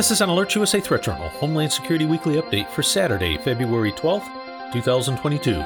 This is an Alerts USA Threat Journal Homeland Security Weekly Update for Saturday, February 12th, 2022.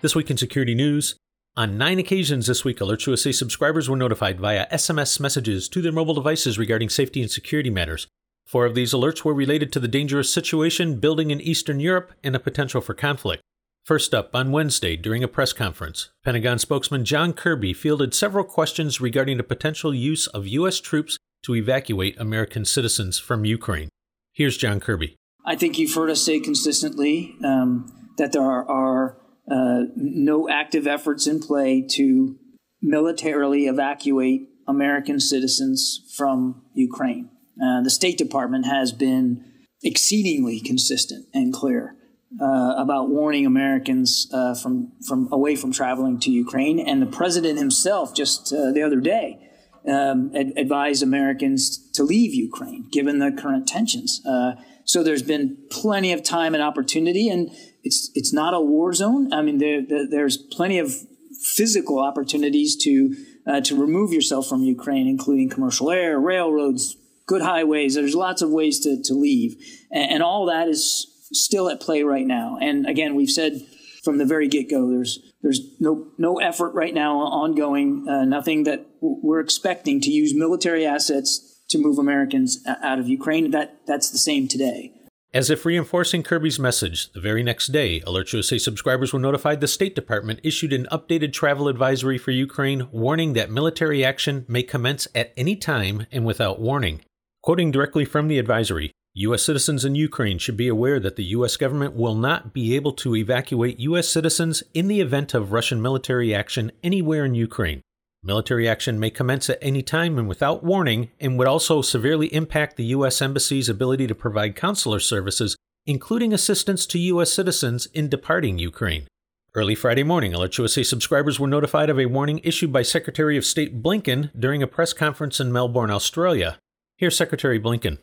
This week in security news, on nine occasions this week, Alerts USA subscribers were notified via SMS messages to their mobile devices regarding safety and security matters. Four of these alerts were related to the dangerous situation building in Eastern Europe and a potential for conflict. First up, on Wednesday, during a press conference, Pentagon spokesman John Kirby fielded several questions regarding the potential use of U.S. troops to evacuate American citizens from Ukraine. Here's John Kirby. I think you've heard us say consistently um, that there are, are uh, no active efforts in play to militarily evacuate American citizens from Ukraine. Uh, the State Department has been exceedingly consistent and clear uh, about warning Americans uh, from from away from traveling to Ukraine, and the president himself just uh, the other day um, ad- advised Americans to leave Ukraine given the current tensions. Uh, so there's been plenty of time and opportunity, and it's it's not a war zone. I mean, there, there, there's plenty of physical opportunities to uh, to remove yourself from Ukraine, including commercial air, railroads, good highways. There's lots of ways to, to leave, and, and all that is still at play right now. And again, we've said from the very get go, there's there's no no effort right now ongoing, uh, nothing that we're expecting to use military assets to move Americans out of Ukraine. That that's the same today. As if reinforcing Kirby's message, the very next day, Alerts USA subscribers were notified the State Department issued an updated travel advisory for Ukraine, warning that military action may commence at any time and without warning. Quoting directly from the advisory, U.S. citizens in Ukraine should be aware that the U.S. government will not be able to evacuate U.S. citizens in the event of Russian military action anywhere in Ukraine. Military action may commence at any time and without warning, and would also severely impact the U.S. Embassy's ability to provide consular services, including assistance to U.S. citizens in departing Ukraine. Early Friday morning, Alerts USA subscribers were notified of a warning issued by Secretary of State Blinken during a press conference in Melbourne, Australia. Here's Secretary Blinken.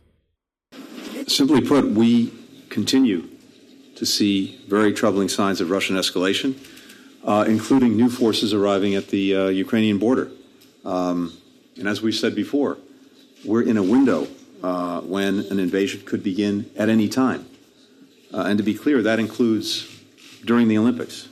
Simply put, we continue to see very troubling signs of Russian escalation, uh, including new forces arriving at the uh, Ukrainian border. Um, and as we said before, we're in a window uh, when an invasion could begin at any time. Uh, and to be clear, that includes during the Olympics.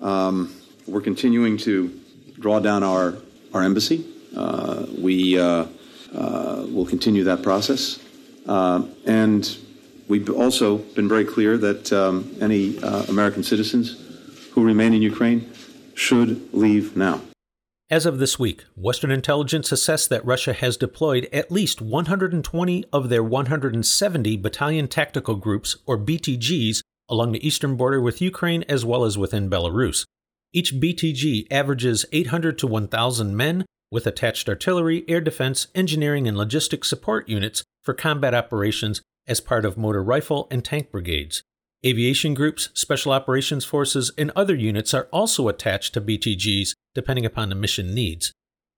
Um, we're continuing to draw down our, our embassy. Uh, we uh, will continue that process. Uh, and we've also been very clear that um, any uh, American citizens who remain in Ukraine should leave now. As of this week, Western intelligence assessed that Russia has deployed at least 120 of their 170 battalion tactical groups, or BTGs, along the eastern border with Ukraine as well as within Belarus. Each BTG averages 800 to 1,000 men with attached artillery, air defense, engineering, and logistics support units for combat operations as part of motor rifle and tank brigades. Aviation groups, special operations forces, and other units are also attached to BTGs depending upon the mission needs.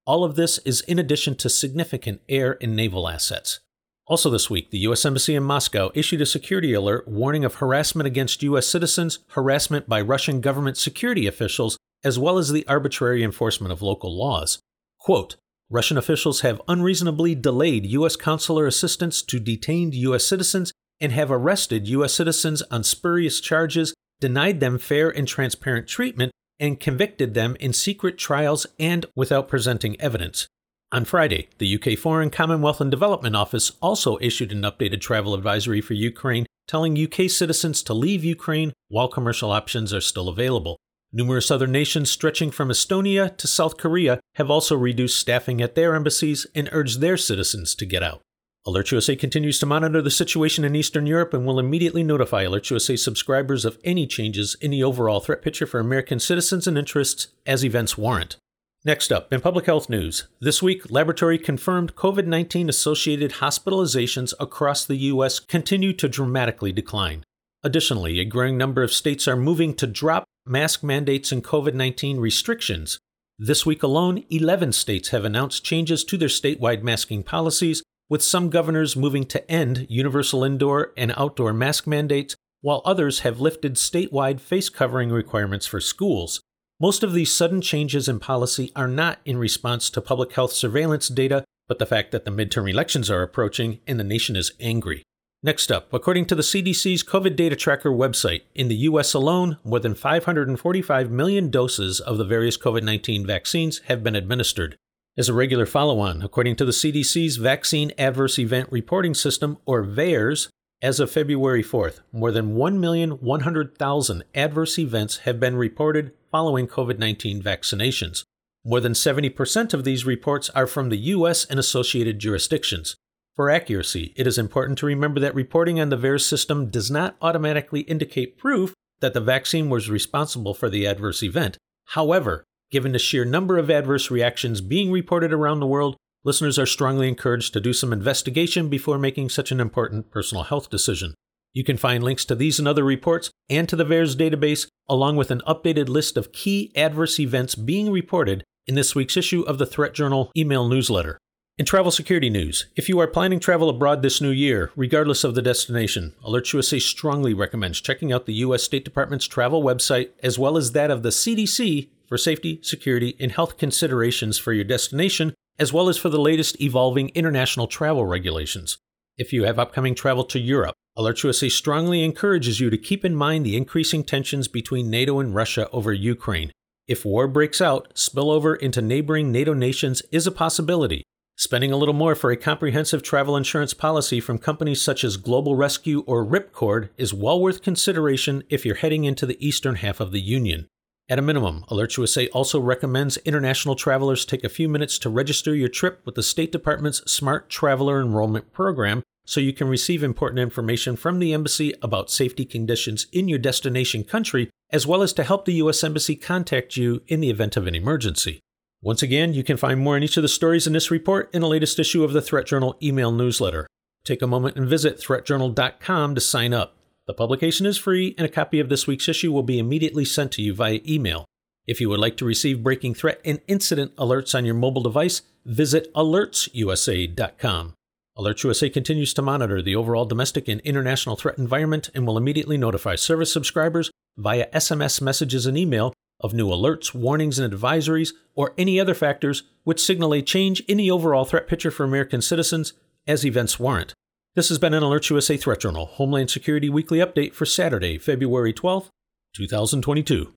All of this is in addition to significant air and naval assets. Also, this week, the U.S. Embassy in Moscow issued a security alert warning of harassment against U.S. citizens, harassment by Russian government security officials, as well as the arbitrary enforcement of local laws. Quote, Russian officials have unreasonably delayed U.S. consular assistance to detained U.S. citizens and have arrested U.S. citizens on spurious charges, denied them fair and transparent treatment, and convicted them in secret trials and without presenting evidence. On Friday, the UK Foreign, Commonwealth and Development Office also issued an updated travel advisory for Ukraine, telling UK citizens to leave Ukraine while commercial options are still available. Numerous other nations stretching from Estonia to South Korea have also reduced staffing at their embassies and urged their citizens to get out. Alerts USA continues to monitor the situation in Eastern Europe and will immediately notify Alerts USA subscribers of any changes in the overall threat picture for American citizens and interests as events warrant. Next up, in public health news, this week, laboratory confirmed COVID 19 associated hospitalizations across the U.S. continue to dramatically decline. Additionally, a growing number of states are moving to drop mask mandates and COVID 19 restrictions. This week alone, 11 states have announced changes to their statewide masking policies, with some governors moving to end universal indoor and outdoor mask mandates, while others have lifted statewide face covering requirements for schools. Most of these sudden changes in policy are not in response to public health surveillance data, but the fact that the midterm elections are approaching and the nation is angry. Next up, according to the CDC's COVID data tracker website, in the US alone, more than 545 million doses of the various COVID 19 vaccines have been administered. As a regular follow on, according to the CDC's Vaccine Adverse Event Reporting System, or VAERS, as of February 4th, more than 1,100,000 adverse events have been reported following COVID 19 vaccinations. More than 70% of these reports are from the U.S. and associated jurisdictions. For accuracy, it is important to remember that reporting on the VAERS system does not automatically indicate proof that the vaccine was responsible for the adverse event. However, given the sheer number of adverse reactions being reported around the world, listeners are strongly encouraged to do some investigation before making such an important personal health decision. You can find links to these and other reports and to the VAERS database, along with an updated list of key adverse events being reported in this week's issue of the Threat Journal email newsletter. In travel security news, if you are planning travel abroad this new year, regardless of the destination, Alerts USA strongly recommends checking out the U.S. State Department's travel website as well as that of the CDC for safety, security, and health considerations for your destination, as well as for the latest evolving international travel regulations. If you have upcoming travel to Europe, Alerts USA strongly encourages you to keep in mind the increasing tensions between NATO and Russia over Ukraine. If war breaks out, spillover into neighboring NATO nations is a possibility, Spending a little more for a comprehensive travel insurance policy from companies such as Global Rescue or Ripcord is well worth consideration if you're heading into the eastern half of the Union. At a minimum, Alerts USA also recommends international travelers take a few minutes to register your trip with the State Department's Smart Traveler Enrollment Program so you can receive important information from the Embassy about safety conditions in your destination country, as well as to help the U.S. Embassy contact you in the event of an emergency. Once again, you can find more on each of the stories in this report in the latest issue of the Threat Journal email newsletter. Take a moment and visit threatjournal.com to sign up. The publication is free, and a copy of this week's issue will be immediately sent to you via email. If you would like to receive breaking threat and incident alerts on your mobile device, visit alertsusa.com. Alerts USA continues to monitor the overall domestic and international threat environment and will immediately notify service subscribers via SMS messages and email of new alerts, warnings, and advisories, or any other factors which signal a change in the overall threat picture for American citizens as events warrant. This has been an Alerts USA Threat Journal Homeland Security Weekly Update for Saturday, February 12, 2022.